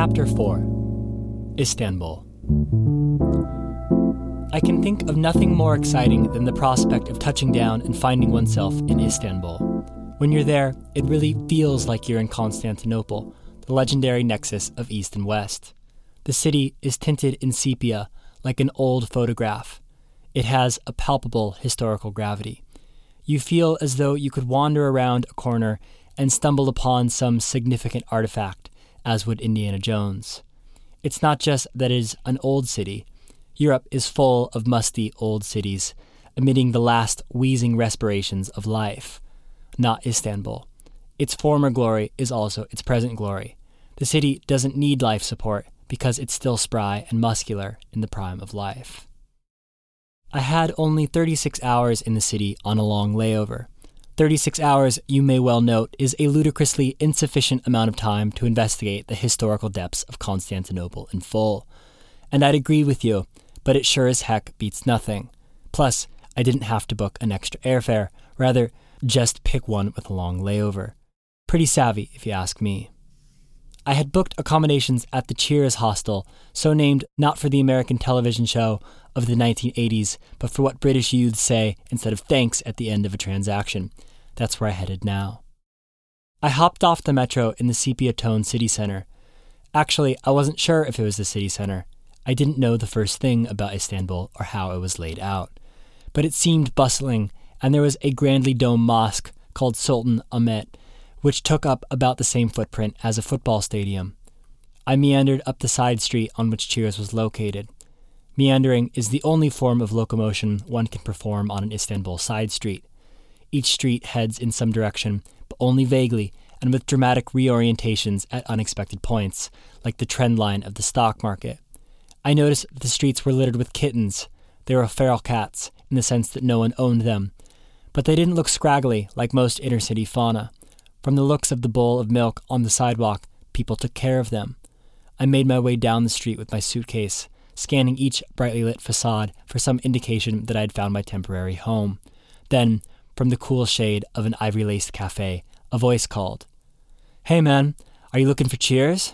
Chapter 4 Istanbul. I can think of nothing more exciting than the prospect of touching down and finding oneself in Istanbul. When you're there, it really feels like you're in Constantinople, the legendary nexus of East and West. The city is tinted in sepia like an old photograph. It has a palpable historical gravity. You feel as though you could wander around a corner and stumble upon some significant artifact as would Indiana Jones. It's not just that it is an old city. Europe is full of musty old cities, emitting the last wheezing respirations of life. Not Istanbul. Its former glory is also its present glory. The city doesn't need life support because it's still spry and muscular in the prime of life. I had only 36 hours in the city on a long layover. 36 hours, you may well note, is a ludicrously insufficient amount of time to investigate the historical depths of Constantinople in full. And I'd agree with you, but it sure as heck beats nothing. Plus, I didn't have to book an extra airfare, rather, just pick one with a long layover. Pretty savvy, if you ask me. I had booked accommodations at the Cheers Hostel, so named not for the American television show of the 1980s, but for what British youths say instead of thanks at the end of a transaction. That's where I headed now. I hopped off the metro in the sepia tone city center. Actually, I wasn't sure if it was the city center. I didn't know the first thing about Istanbul or how it was laid out. But it seemed bustling, and there was a grandly domed mosque called Sultan Ahmet, which took up about the same footprint as a football stadium. I meandered up the side street on which Cheers was located. Meandering is the only form of locomotion one can perform on an Istanbul side street. Each street heads in some direction, but only vaguely and with dramatic reorientations at unexpected points, like the trend line of the stock market. I noticed that the streets were littered with kittens. They were feral cats, in the sense that no one owned them. But they didn't look scraggly like most inner city fauna. From the looks of the bowl of milk on the sidewalk, people took care of them. I made my way down the street with my suitcase, scanning each brightly lit facade for some indication that I had found my temporary home. Then, from the cool shade of an ivory laced cafe, a voice called, Hey man, are you looking for cheers?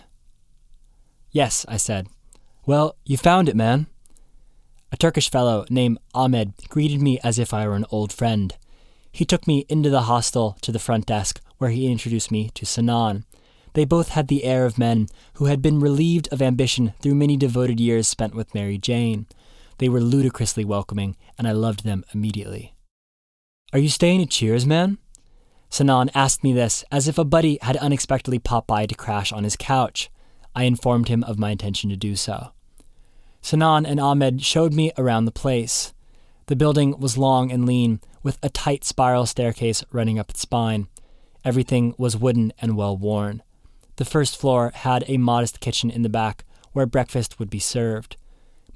Yes, I said. Well, you found it, man. A Turkish fellow named Ahmed greeted me as if I were an old friend. He took me into the hostel to the front desk, where he introduced me to Sinan. They both had the air of men who had been relieved of ambition through many devoted years spent with Mary Jane. They were ludicrously welcoming, and I loved them immediately. Are you staying at Cheers, man? Sinan asked me this as if a buddy had unexpectedly popped by to crash on his couch. I informed him of my intention to do so. Sinan and Ahmed showed me around the place. The building was long and lean, with a tight spiral staircase running up its spine. Everything was wooden and well worn. The first floor had a modest kitchen in the back where breakfast would be served.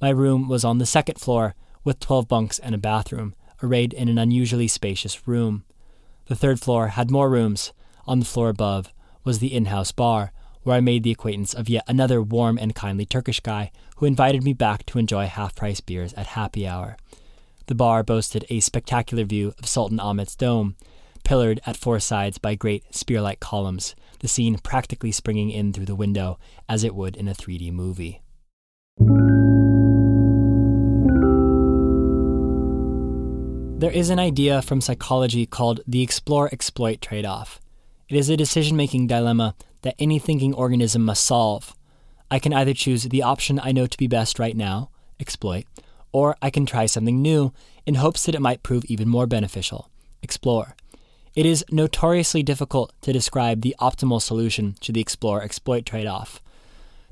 My room was on the second floor, with 12 bunks and a bathroom, arrayed in an unusually spacious room. The third floor had more rooms. On the floor above was the in house bar, where I made the acquaintance of yet another warm and kindly Turkish guy who invited me back to enjoy half price beers at happy hour. The bar boasted a spectacular view of Sultan Ahmet's dome, pillared at four sides by great spear like columns, the scene practically springing in through the window as it would in a 3D movie. There is an idea from psychology called the explore exploit trade off. It is a decision making dilemma that any thinking organism must solve. I can either choose the option I know to be best right now, exploit, or I can try something new in hopes that it might prove even more beneficial, explore. It is notoriously difficult to describe the optimal solution to the explore exploit trade off.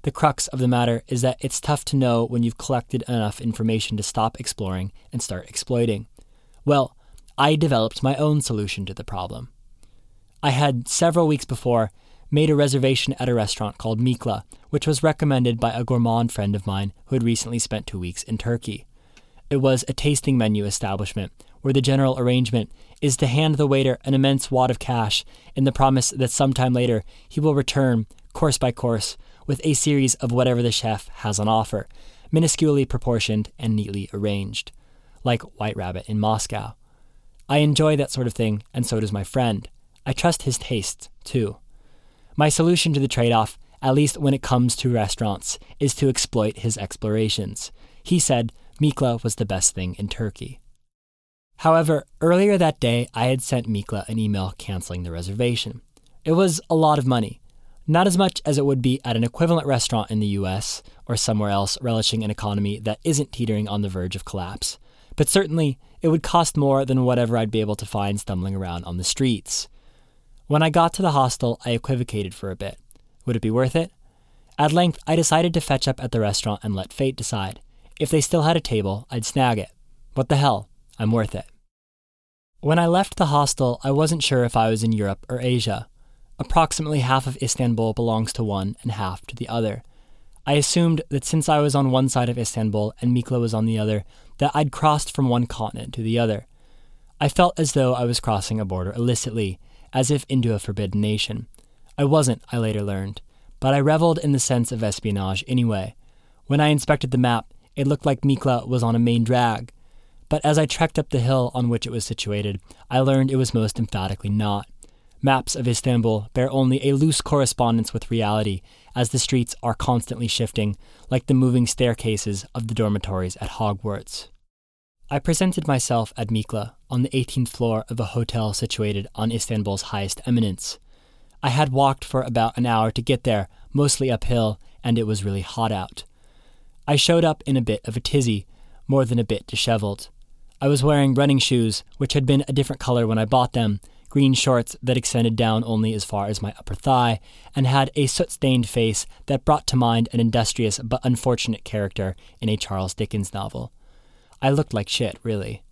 The crux of the matter is that it's tough to know when you've collected enough information to stop exploring and start exploiting. Well, I developed my own solution to the problem. I had several weeks before made a reservation at a restaurant called Mikla, which was recommended by a gourmand friend of mine who had recently spent two weeks in Turkey. It was a tasting menu establishment where the general arrangement is to hand the waiter an immense wad of cash in the promise that sometime later he will return, course by course, with a series of whatever the chef has on offer, minusculely proportioned and neatly arranged like White Rabbit in Moscow. I enjoy that sort of thing, and so does my friend. I trust his tastes, too. My solution to the trade off, at least when it comes to restaurants, is to exploit his explorations. He said Mikla was the best thing in Turkey. However, earlier that day, I had sent Mikla an email canceling the reservation. It was a lot of money. Not as much as it would be at an equivalent restaurant in the US or somewhere else relishing an economy that isn't teetering on the verge of collapse, but certainly it would cost more than whatever I'd be able to find stumbling around on the streets. When I got to the hostel, I equivocated for a bit. Would it be worth it? At length, I decided to fetch up at the restaurant and let fate decide. If they still had a table, I'd snag it. What the hell? I'm worth it. When I left the hostel, I wasn't sure if I was in Europe or Asia. Approximately half of Istanbul belongs to one and half to the other. I assumed that since I was on one side of Istanbul and Mikla was on the other, that I'd crossed from one continent to the other. I felt as though I was crossing a border illicitly, as if into a forbidden nation. I wasn't, I later learned, but I reveled in the sense of espionage anyway. When I inspected the map, it looked like Mikla was on a main drag. But as I trekked up the hill on which it was situated, I learned it was most emphatically not. Maps of Istanbul bear only a loose correspondence with reality, as the streets are constantly shifting, like the moving staircases of the dormitories at Hogwarts. I presented myself at Mikla on the 18th floor of a hotel situated on Istanbul's highest eminence. I had walked for about an hour to get there, mostly uphill, and it was really hot out. I showed up in a bit of a tizzy, more than a bit disheveled. I was wearing running shoes, which had been a different color when I bought them, green shorts that extended down only as far as my upper thigh, and had a soot stained face that brought to mind an industrious but unfortunate character in a Charles Dickens novel. I looked like shit, really.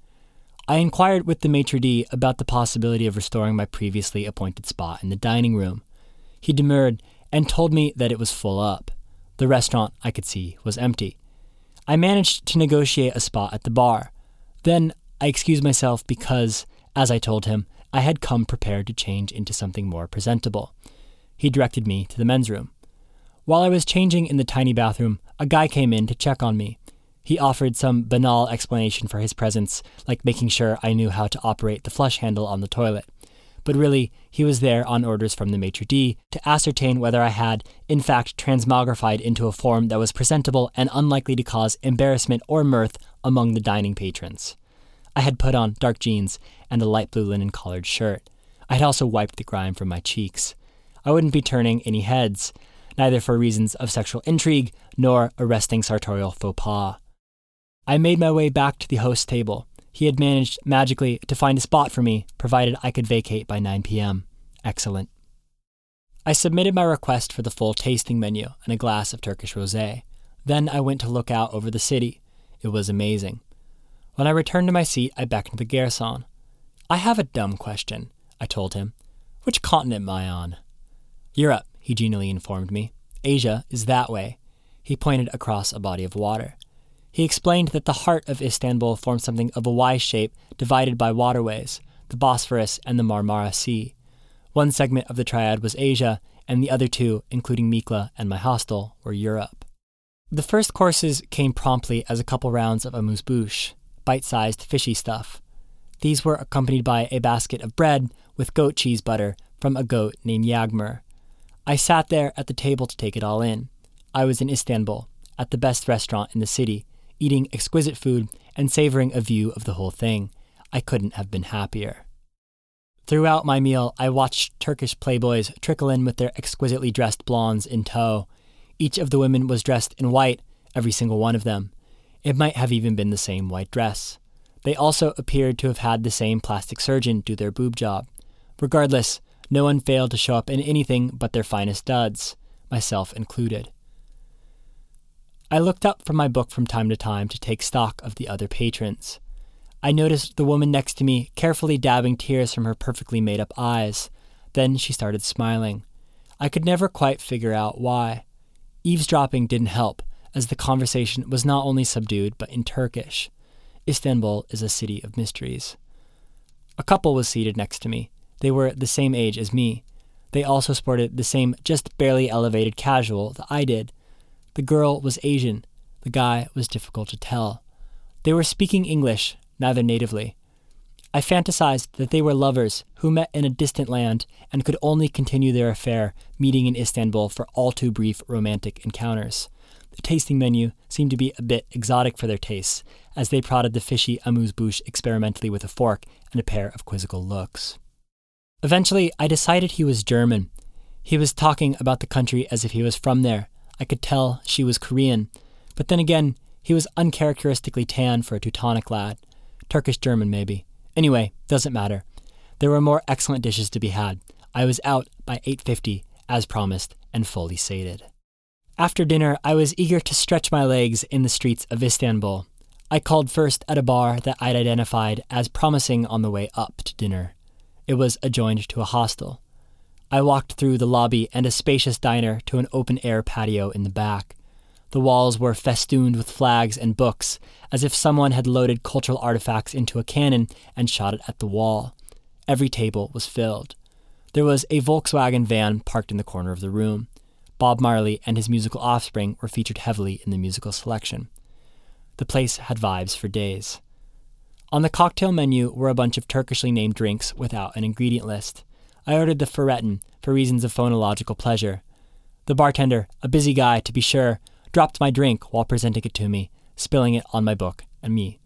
I inquired with the maitre d' about the possibility of restoring my previously appointed spot in the dining room. He demurred and told me that it was full up. The restaurant, I could see, was empty. I managed to negotiate a spot at the bar. Then I excused myself because, as I told him, I had come prepared to change into something more presentable. He directed me to the men's room. While I was changing in the tiny bathroom, a guy came in to check on me. He offered some banal explanation for his presence, like making sure I knew how to operate the flush handle on the toilet. But really, he was there on orders from the maitre d' to ascertain whether I had, in fact, transmogrified into a form that was presentable and unlikely to cause embarrassment or mirth among the dining patrons. I had put on dark jeans and a light blue linen collared shirt. I had also wiped the grime from my cheeks. I wouldn't be turning any heads, neither for reasons of sexual intrigue nor arresting sartorial faux pas. I made my way back to the host's table. He had managed magically to find a spot for me, provided I could vacate by 9 p.m. Excellent. I submitted my request for the full tasting menu and a glass of Turkish rosé. Then I went to look out over the city. It was amazing. When I returned to my seat, I beckoned the garçon. I have a dumb question, I told him. Which continent am I on? Europe, he genially informed me. Asia is that way. He pointed across a body of water. He explained that the heart of Istanbul formed something of a Y shape divided by waterways, the Bosphorus and the Marmara Sea. One segment of the triad was Asia, and the other two, including Mikla and my hostel, were Europe. The first courses came promptly as a couple rounds of amuse bouche bite sized fishy stuff. These were accompanied by a basket of bread with goat cheese butter from a goat named Yagmur. I sat there at the table to take it all in. I was in Istanbul, at the best restaurant in the city, eating exquisite food and savoring a view of the whole thing. I couldn't have been happier. Throughout my meal, I watched Turkish playboys trickle in with their exquisitely dressed blondes in tow. Each of the women was dressed in white, every single one of them. It might have even been the same white dress. They also appeared to have had the same plastic surgeon do their boob job. Regardless, no one failed to show up in anything but their finest duds, myself included. I looked up from my book from time to time to take stock of the other patrons. I noticed the woman next to me carefully dabbing tears from her perfectly made up eyes. Then she started smiling. I could never quite figure out why. Eavesdropping didn't help, as the conversation was not only subdued but in Turkish. Istanbul is a city of mysteries. A couple was seated next to me. They were the same age as me. They also sported the same just barely elevated casual that I did. The girl was Asian. The guy was difficult to tell. They were speaking English, neither natively. I fantasized that they were lovers who met in a distant land and could only continue their affair meeting in Istanbul for all too brief romantic encounters. The tasting menu seemed to be a bit exotic for their tastes, as they prodded the fishy amuse bouche experimentally with a fork and a pair of quizzical looks. Eventually, I decided he was German. He was talking about the country as if he was from there. I could tell she was Korean. But then again, he was uncharacteristically tan for a Teutonic lad. Turkish German, maybe. Anyway, doesn't matter. There were more excellent dishes to be had. I was out by 8:50 as promised and fully sated. After dinner, I was eager to stretch my legs in the streets of Istanbul. I called first at a bar that I'd identified as promising on the way up to dinner. It was adjoined to a hostel. I walked through the lobby and a spacious diner to an open air patio in the back. The walls were festooned with flags and books, as if someone had loaded cultural artifacts into a cannon and shot it at the wall. Every table was filled. There was a Volkswagen van parked in the corner of the room. Bob Marley and his musical offspring were featured heavily in the musical selection. The place had vibes for days. On the cocktail menu were a bunch of Turkishly named drinks without an ingredient list. I ordered the Ferretin for reasons of phonological pleasure. The bartender, a busy guy to be sure, dropped my drink while presenting it to me, spilling it on my book and me.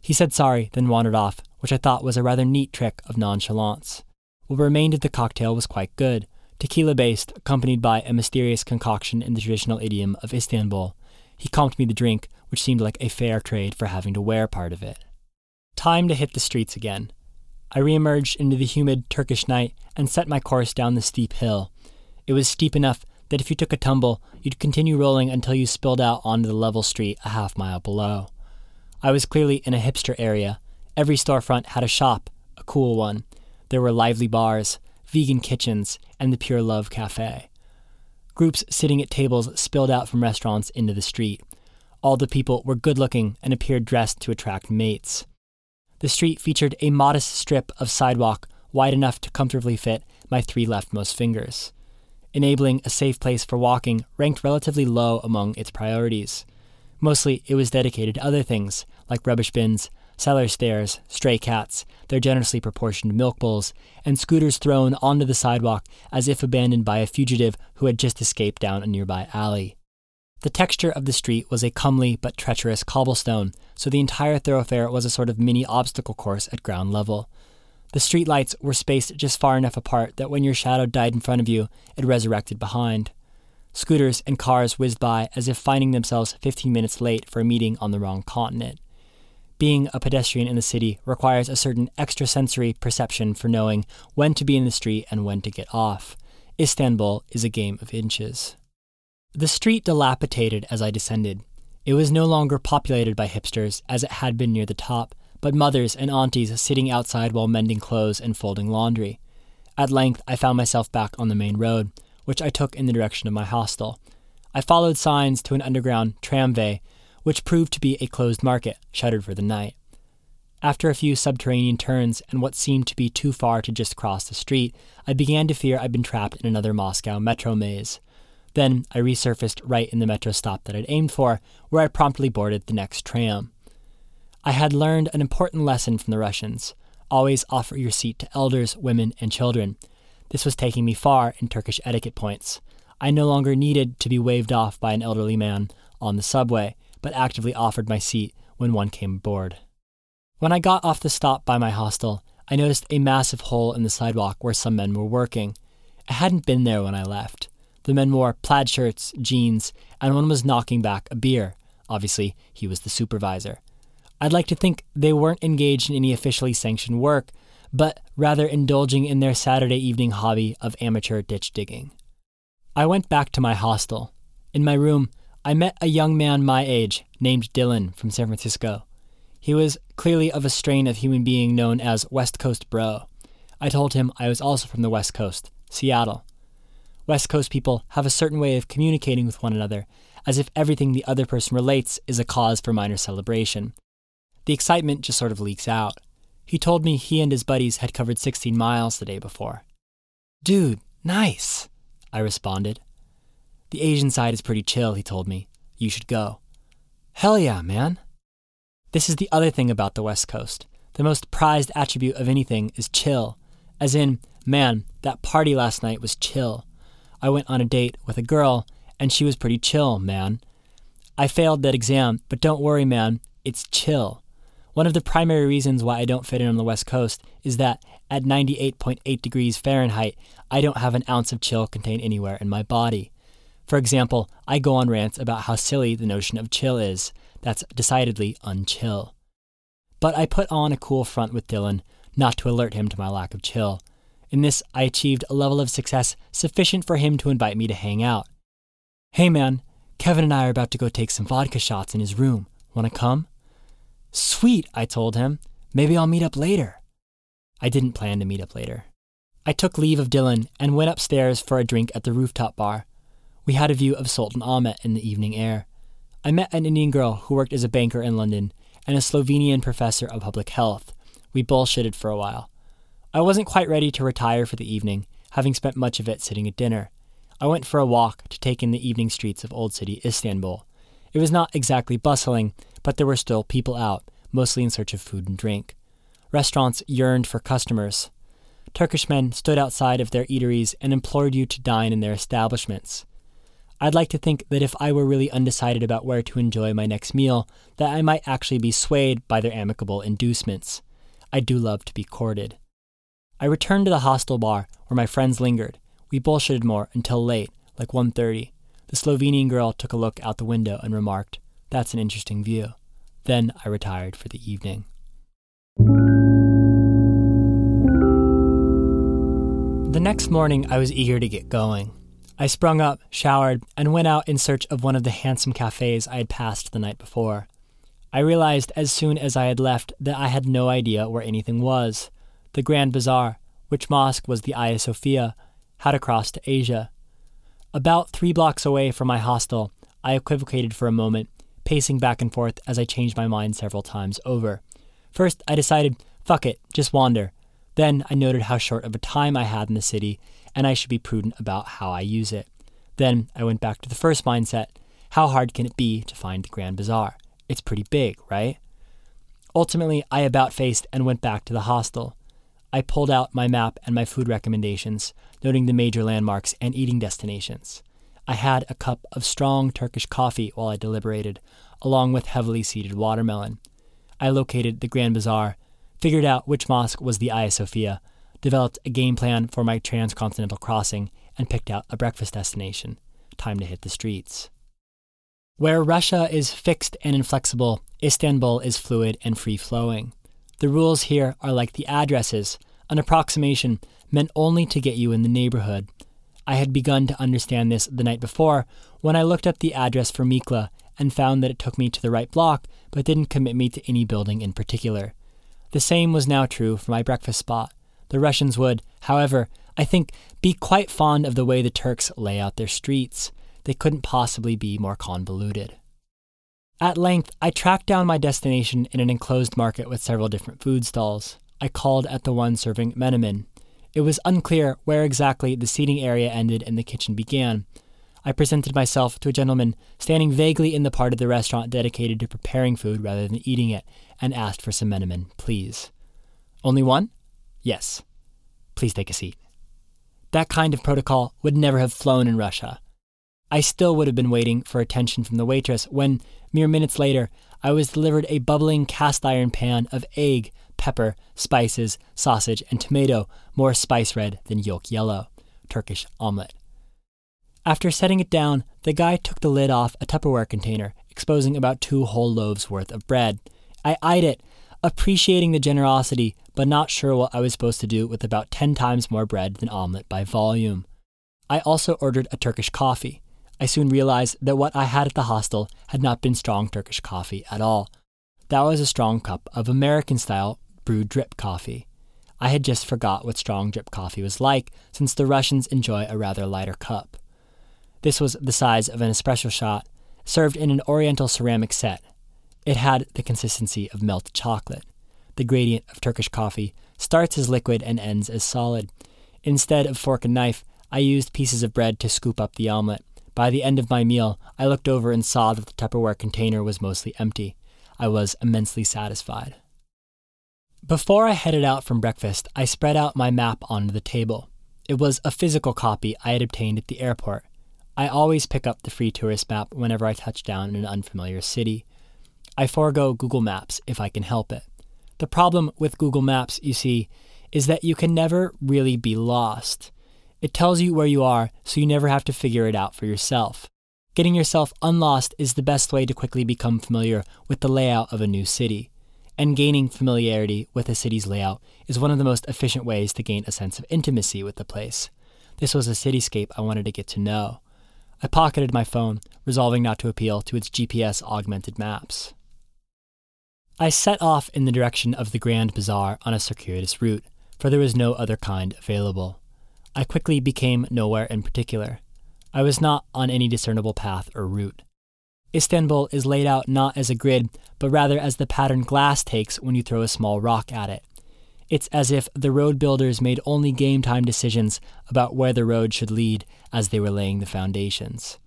He said sorry, then wandered off, which I thought was a rather neat trick of nonchalance. What remained of the cocktail was quite good, tequila based, accompanied by a mysterious concoction in the traditional idiom of Istanbul. He comped me the drink, which seemed like a fair trade for having to wear part of it. Time to hit the streets again. I reemerged into the humid Turkish night and set my course down the steep hill. It was steep enough that if you took a tumble, you'd continue rolling until you spilled out onto the level street a half mile below. I was clearly in a hipster area. Every storefront had a shop, a cool one. There were lively bars, vegan kitchens, and the Pure Love Cafe. Groups sitting at tables spilled out from restaurants into the street. All the people were good looking and appeared dressed to attract mates. The street featured a modest strip of sidewalk wide enough to comfortably fit my three leftmost fingers. Enabling a safe place for walking ranked relatively low among its priorities. Mostly, it was dedicated to other things, like rubbish bins, cellar stairs, stray cats, their generously proportioned milk bowls, and scooters thrown onto the sidewalk as if abandoned by a fugitive who had just escaped down a nearby alley. The texture of the street was a comely but treacherous cobblestone, so the entire thoroughfare was a sort of mini obstacle course at ground level. The streetlights were spaced just far enough apart that when your shadow died in front of you, it resurrected behind. Scooters and cars whizzed by as if finding themselves 15 minutes late for a meeting on the wrong continent. Being a pedestrian in the city requires a certain extrasensory perception for knowing when to be in the street and when to get off. Istanbul is a game of inches. The street dilapidated as I descended. It was no longer populated by hipsters as it had been near the top, but mothers and aunties sitting outside while mending clothes and folding laundry. At length, I found myself back on the main road, which I took in the direction of my hostel. I followed signs to an underground tramway which proved to be a closed market, shuttered for the night. After a few subterranean turns and what seemed to be too far to just cross the street, I began to fear I'd been trapped in another Moscow metro maze. Then I resurfaced right in the metro stop that I'd aimed for, where I promptly boarded the next tram. I had learned an important lesson from the Russians always offer your seat to elders, women, and children. This was taking me far in Turkish etiquette points. I no longer needed to be waved off by an elderly man on the subway but actively offered my seat when one came aboard. When I got off the stop by my hostel, I noticed a massive hole in the sidewalk where some men were working. I hadn't been there when I left. The men wore plaid shirts, jeans, and one was knocking back a beer. Obviously, he was the supervisor. I'd like to think they weren't engaged in any officially sanctioned work, but rather indulging in their Saturday evening hobby of amateur ditch digging. I went back to my hostel. In my room, I met a young man my age named Dylan from San Francisco. He was clearly of a strain of human being known as West Coast Bro. I told him I was also from the West Coast, Seattle. West Coast people have a certain way of communicating with one another, as if everything the other person relates is a cause for minor celebration. The excitement just sort of leaks out. He told me he and his buddies had covered 16 miles the day before. Dude, nice, I responded. The Asian side is pretty chill, he told me. You should go. Hell yeah, man. This is the other thing about the West Coast. the most prized attribute of anything is chill. As in, man, that party last night was chill. I went on a date with a girl, and she was pretty chill, man. I failed that exam, but don't worry, man, it's chill. One of the primary reasons why I don't fit in on the West Coast is that at 98.8 degrees Fahrenheit, I don't have an ounce of chill contained anywhere in my body. For example, I go on rants about how silly the notion of chill is. That's decidedly unchill. But I put on a cool front with Dylan, not to alert him to my lack of chill. In this, I achieved a level of success sufficient for him to invite me to hang out. Hey man, Kevin and I are about to go take some vodka shots in his room. Wanna come? Sweet, I told him. Maybe I'll meet up later. I didn't plan to meet up later. I took leave of Dylan and went upstairs for a drink at the rooftop bar. We had a view of Sultan Ahmet in the evening air. I met an Indian girl who worked as a banker in London and a Slovenian professor of public health. We bullshitted for a while. I wasn't quite ready to retire for the evening, having spent much of it sitting at dinner. I went for a walk to take in the evening streets of Old City Istanbul. It was not exactly bustling, but there were still people out, mostly in search of food and drink. Restaurants yearned for customers. Turkish men stood outside of their eateries and implored you to dine in their establishments. I'd like to think that if I were really undecided about where to enjoy my next meal, that I might actually be swayed by their amicable inducements. I do love to be courted. I returned to the hostel bar where my friends lingered. We bullshitted more until late, like 1:30. The Slovenian girl took a look out the window and remarked, "That's an interesting view." Then I retired for the evening. The next morning, I was eager to get going. I sprung up, showered, and went out in search of one of the handsome cafes I had passed the night before. I realized as soon as I had left that I had no idea where anything was. The Grand Bazaar, which mosque was the Hagia Sophia, had to cross to Asia. About three blocks away from my hostel, I equivocated for a moment, pacing back and forth as I changed my mind several times over. First, I decided, fuck it, just wander. Then I noted how short of a time I had in the city, and I should be prudent about how I use it. Then I went back to the first mindset how hard can it be to find the Grand Bazaar? It's pretty big, right? Ultimately, I about faced and went back to the hostel. I pulled out my map and my food recommendations, noting the major landmarks and eating destinations. I had a cup of strong Turkish coffee while I deliberated, along with heavily seeded watermelon. I located the Grand Bazaar, figured out which mosque was the Hagia Sophia, developed a game plan for my transcontinental crossing, and picked out a breakfast destination. Time to hit the streets. Where Russia is fixed and inflexible, Istanbul is fluid and free flowing. The rules here are like the addresses, an approximation meant only to get you in the neighborhood, I had begun to understand this the night before when I looked up the address for Mikla and found that it took me to the right block but didn't commit me to any building in particular. The same was now true for my breakfast spot. The Russians would, however, I think, be quite fond of the way the Turks lay out their streets. They couldn't possibly be more convoluted. At length, I tracked down my destination in an enclosed market with several different food stalls. I called at the one serving menemen, it was unclear where exactly the seating area ended and the kitchen began. I presented myself to a gentleman standing vaguely in the part of the restaurant dedicated to preparing food rather than eating it, and asked for some menemen, please. Only one? Yes. Please take a seat. That kind of protocol would never have flown in Russia. I still would have been waiting for attention from the waitress when, mere minutes later, I was delivered a bubbling cast iron pan of egg, pepper, spices, sausage, and tomato, more spice red than yolk yellow. Turkish omelet. After setting it down, the guy took the lid off a Tupperware container, exposing about two whole loaves worth of bread. I eyed it, appreciating the generosity, but not sure what I was supposed to do with about 10 times more bread than omelet by volume. I also ordered a Turkish coffee. I soon realized that what I had at the hostel had not been strong Turkish coffee at all. That was a strong cup of American style brewed drip coffee. I had just forgot what strong drip coffee was like, since the Russians enjoy a rather lighter cup. This was the size of an espresso shot, served in an oriental ceramic set. It had the consistency of melted chocolate. The gradient of Turkish coffee starts as liquid and ends as solid. Instead of fork and knife, I used pieces of bread to scoop up the omelet. By the end of my meal, I looked over and saw that the Tupperware container was mostly empty. I was immensely satisfied. Before I headed out from breakfast, I spread out my map onto the table. It was a physical copy I had obtained at the airport. I always pick up the free tourist map whenever I touch down in an unfamiliar city. I forego Google Maps if I can help it. The problem with Google Maps, you see, is that you can never really be lost. It tells you where you are, so you never have to figure it out for yourself. Getting yourself unlost is the best way to quickly become familiar with the layout of a new city. And gaining familiarity with a city's layout is one of the most efficient ways to gain a sense of intimacy with the place. This was a cityscape I wanted to get to know. I pocketed my phone, resolving not to appeal to its GPS augmented maps. I set off in the direction of the Grand Bazaar on a circuitous route, for there was no other kind available. I quickly became nowhere in particular. I was not on any discernible path or route. Istanbul is laid out not as a grid, but rather as the pattern glass takes when you throw a small rock at it. It's as if the road builders made only game time decisions about where the road should lead as they were laying the foundations.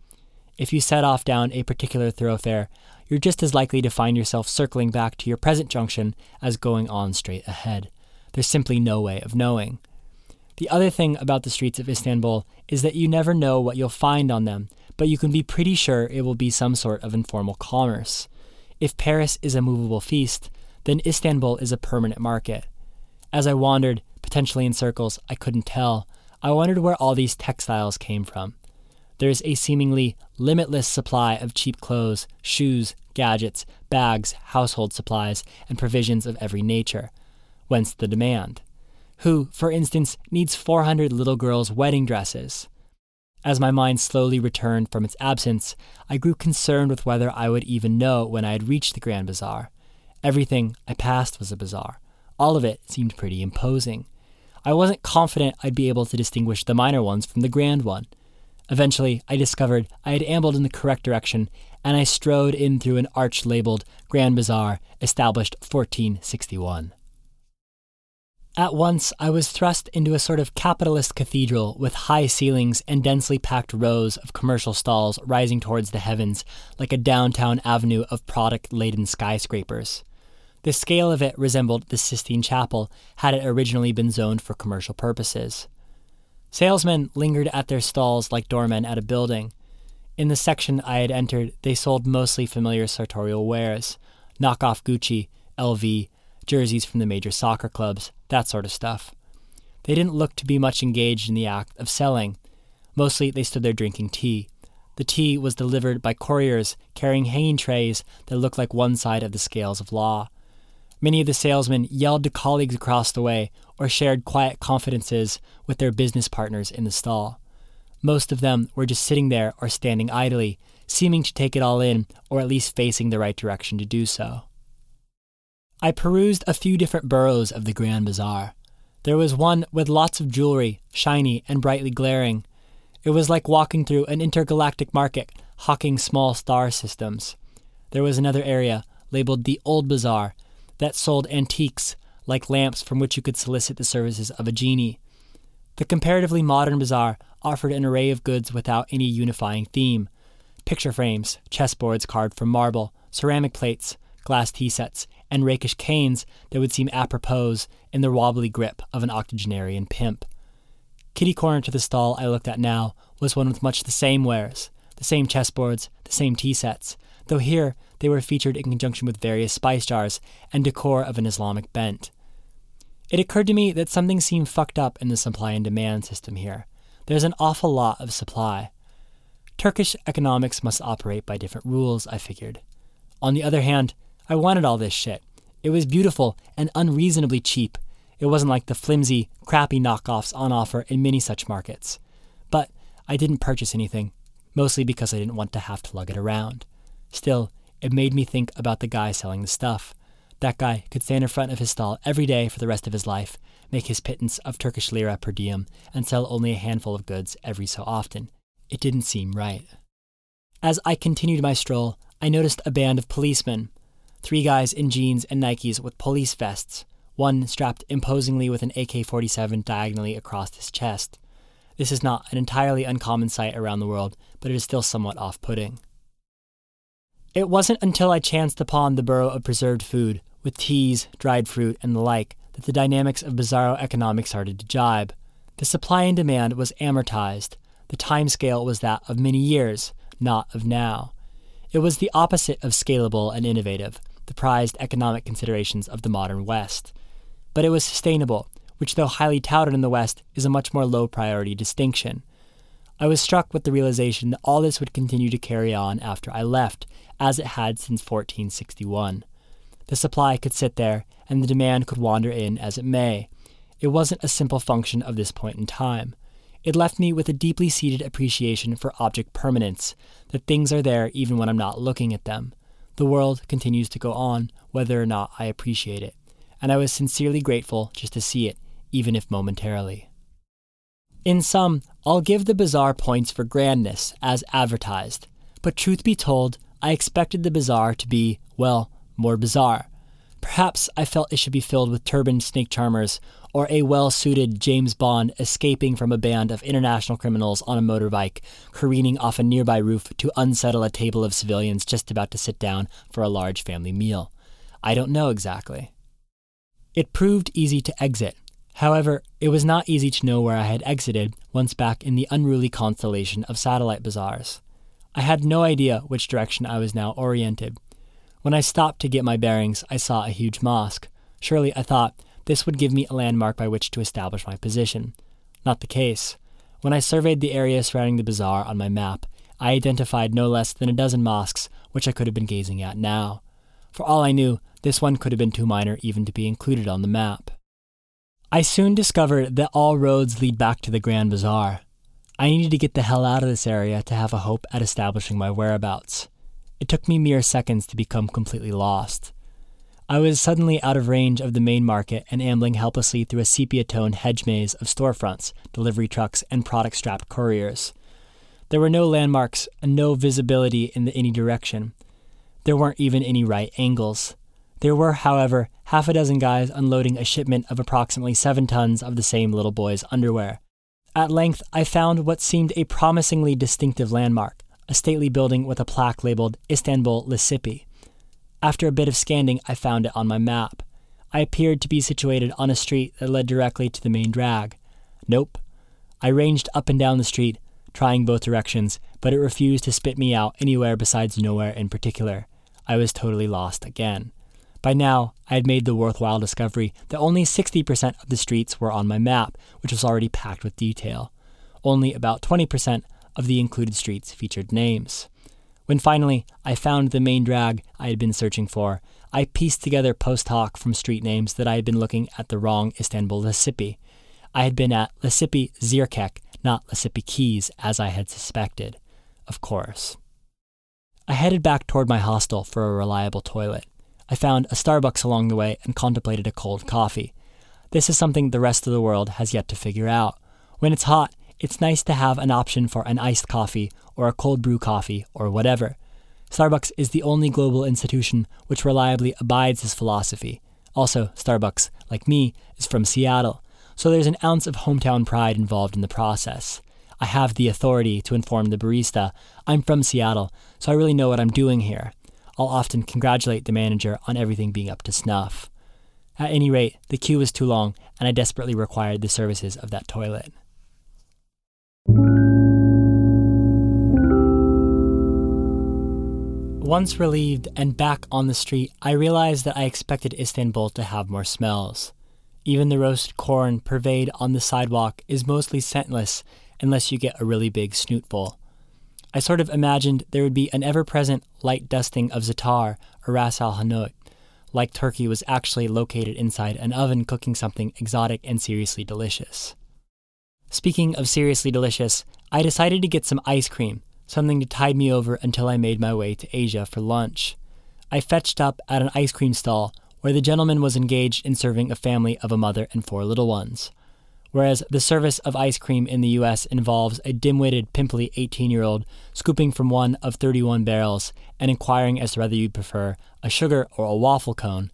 If you set off down a particular thoroughfare, you're just as likely to find yourself circling back to your present junction as going on straight ahead. There's simply no way of knowing. The other thing about the streets of Istanbul is that you never know what you'll find on them, but you can be pretty sure it will be some sort of informal commerce. If Paris is a movable feast, then Istanbul is a permanent market. As I wandered, potentially in circles, I couldn't tell. I wondered where all these textiles came from. There is a seemingly limitless supply of cheap clothes, shoes, gadgets, bags, household supplies, and provisions of every nature. Whence the demand. Who, for instance, needs 400 little girls' wedding dresses? As my mind slowly returned from its absence, I grew concerned with whether I would even know when I had reached the Grand Bazaar. Everything I passed was a bazaar. All of it seemed pretty imposing. I wasn't confident I'd be able to distinguish the minor ones from the grand one. Eventually, I discovered I had ambled in the correct direction, and I strode in through an arch labeled Grand Bazaar, established 1461. At once, I was thrust into a sort of capitalist cathedral with high ceilings and densely packed rows of commercial stalls rising towards the heavens like a downtown avenue of product laden skyscrapers. The scale of it resembled the Sistine Chapel had it originally been zoned for commercial purposes. Salesmen lingered at their stalls like doormen at a building. In the section I had entered, they sold mostly familiar sartorial wares knockoff Gucci, LV, jerseys from the major soccer clubs, that sort of stuff. They didn't look to be much engaged in the act of selling. Mostly they stood there drinking tea. The tea was delivered by couriers carrying hanging trays that looked like one side of the scales of law. Many of the salesmen yelled to colleagues across the way or shared quiet confidences with their business partners in the stall. Most of them were just sitting there or standing idly, seeming to take it all in or at least facing the right direction to do so. I perused a few different boroughs of the Grand Bazaar. There was one with lots of jewelry, shiny and brightly glaring. It was like walking through an intergalactic market hawking small star systems. There was another area, labeled the Old Bazaar, that sold antiques like lamps from which you could solicit the services of a genie. The comparatively modern bazaar offered an array of goods without any unifying theme picture frames, chessboards carved from marble, ceramic plates, glass tea sets, and rakish canes that would seem apropos in the wobbly grip of an octogenarian pimp. Kitty corner to the stall I looked at now was one with much the same wares, the same chessboards, the same tea sets, though here they were featured in conjunction with various spice jars and decor of an Islamic bent. It occurred to me that something seemed fucked up in the supply and demand system here. There's an awful lot of supply. Turkish economics must operate by different rules, I figured. On the other hand, I wanted all this shit. It was beautiful and unreasonably cheap. It wasn't like the flimsy, crappy knockoffs on offer in many such markets. But I didn't purchase anything, mostly because I didn't want to have to lug it around. Still, it made me think about the guy selling the stuff. That guy could stand in front of his stall every day for the rest of his life, make his pittance of Turkish lira per diem, and sell only a handful of goods every so often. It didn't seem right. As I continued my stroll, I noticed a band of policemen Three guys in jeans and Nikes with police vests, one strapped imposingly with an AK 47 diagonally across his chest. This is not an entirely uncommon sight around the world, but it is still somewhat off putting. It wasn't until I chanced upon the borough of Preserved Food, with teas, dried fruit, and the like, that the dynamics of bizarro economics started to jibe. The supply and demand was amortized. The time scale was that of many years, not of now. It was the opposite of scalable and innovative, the prized economic considerations of the modern West. But it was sustainable, which, though highly touted in the West, is a much more low priority distinction. I was struck with the realization that all this would continue to carry on after I left, as it had since 1461. The supply could sit there, and the demand could wander in as it may. It wasn't a simple function of this point in time. It left me with a deeply seated appreciation for object permanence, that things are there even when I'm not looking at them. The world continues to go on, whether or not I appreciate it, and I was sincerely grateful just to see it, even if momentarily. In sum, I'll give the bazaar points for grandness, as advertised, but truth be told, I expected the bazaar to be, well, more bizarre. Perhaps I felt it should be filled with turbaned snake charmers, or a well suited James Bond escaping from a band of international criminals on a motorbike, careening off a nearby roof to unsettle a table of civilians just about to sit down for a large family meal. I don't know exactly. It proved easy to exit. However, it was not easy to know where I had exited once back in the unruly constellation of satellite bazaars. I had no idea which direction I was now oriented. When I stopped to get my bearings, I saw a huge mosque. Surely, I thought, this would give me a landmark by which to establish my position. Not the case. When I surveyed the area surrounding the bazaar on my map, I identified no less than a dozen mosques which I could have been gazing at now. For all I knew, this one could have been too minor even to be included on the map. I soon discovered that all roads lead back to the Grand Bazaar. I needed to get the hell out of this area to have a hope at establishing my whereabouts. It took me mere seconds to become completely lost. I was suddenly out of range of the main market and ambling helplessly through a sepia toned hedge maze of storefronts, delivery trucks, and product strapped couriers. There were no landmarks and no visibility in any direction. There weren't even any right angles. There were, however, half a dozen guys unloading a shipment of approximately seven tons of the same little boy's underwear. At length, I found what seemed a promisingly distinctive landmark a stately building with a plaque labeled Istanbul Lisipi. After a bit of scanning, I found it on my map. I appeared to be situated on a street that led directly to the main drag. Nope. I ranged up and down the street, trying both directions, but it refused to spit me out anywhere besides nowhere in particular. I was totally lost again. By now, I had made the worthwhile discovery that only 60% of the streets were on my map, which was already packed with detail. Only about 20% of the included streets featured names. When finally I found the main drag I had been searching for, I pieced together post hoc from street names that I had been looking at the wrong Istanbul Lisipi. I had been at Lisipi Zirkek, not Lisipi Keys, as I had suspected. Of course. I headed back toward my hostel for a reliable toilet. I found a Starbucks along the way and contemplated a cold coffee. This is something the rest of the world has yet to figure out. When it's hot, it's nice to have an option for an iced coffee or a cold brew coffee or whatever. Starbucks is the only global institution which reliably abides this philosophy. Also, Starbucks, like me, is from Seattle, so there's an ounce of hometown pride involved in the process. I have the authority to inform the barista I'm from Seattle, so I really know what I'm doing here. I'll often congratulate the manager on everything being up to snuff. At any rate, the queue was too long, and I desperately required the services of that toilet. Once relieved and back on the street, I realized that I expected Istanbul to have more smells. Even the roasted corn purveyed on the sidewalk is mostly scentless unless you get a really big snootful. I sort of imagined there would be an ever present light dusting of Zatar or ras al hanout, like turkey was actually located inside an oven cooking something exotic and seriously delicious. Speaking of seriously delicious, I decided to get some ice cream, something to tide me over until I made my way to Asia for lunch. I fetched up at an ice cream stall where the gentleman was engaged in serving a family of a mother and four little ones. Whereas the service of ice cream in the US involves a dim witted, pimply 18 year old scooping from one of 31 barrels and inquiring as to whether you prefer a sugar or a waffle cone,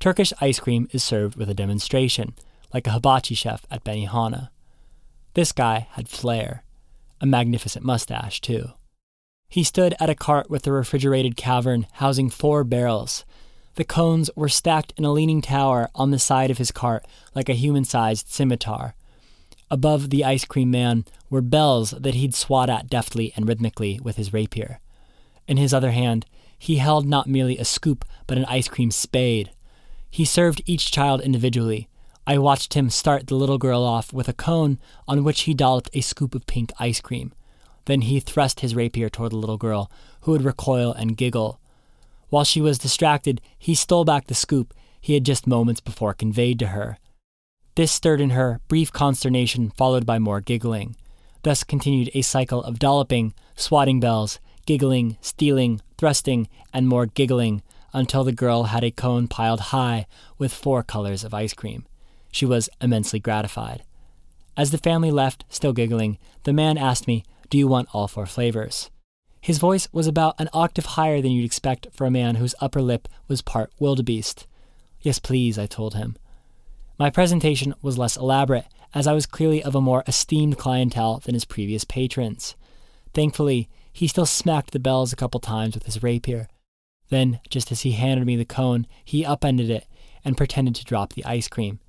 Turkish ice cream is served with a demonstration, like a hibachi chef at Benihana. This guy had flair, a magnificent mustache, too. He stood at a cart with a refrigerated cavern housing four barrels. The cones were stacked in a leaning tower on the side of his cart like a human sized scimitar. Above the ice cream man were bells that he'd swat at deftly and rhythmically with his rapier. In his other hand, he held not merely a scoop, but an ice cream spade. He served each child individually. I watched him start the little girl off with a cone on which he dolloped a scoop of pink ice cream. Then he thrust his rapier toward the little girl, who would recoil and giggle. While she was distracted, he stole back the scoop he had just moments before conveyed to her. This stirred in her brief consternation, followed by more giggling. Thus continued a cycle of dolloping, swatting bells, giggling, stealing, thrusting, and more giggling until the girl had a cone piled high with four colors of ice cream. She was immensely gratified. As the family left, still giggling, the man asked me, Do you want all four flavors? His voice was about an octave higher than you'd expect for a man whose upper lip was part wildebeest. Yes, please, I told him. My presentation was less elaborate, as I was clearly of a more esteemed clientele than his previous patrons. Thankfully, he still smacked the bells a couple times with his rapier. Then, just as he handed me the cone, he upended it and pretended to drop the ice cream.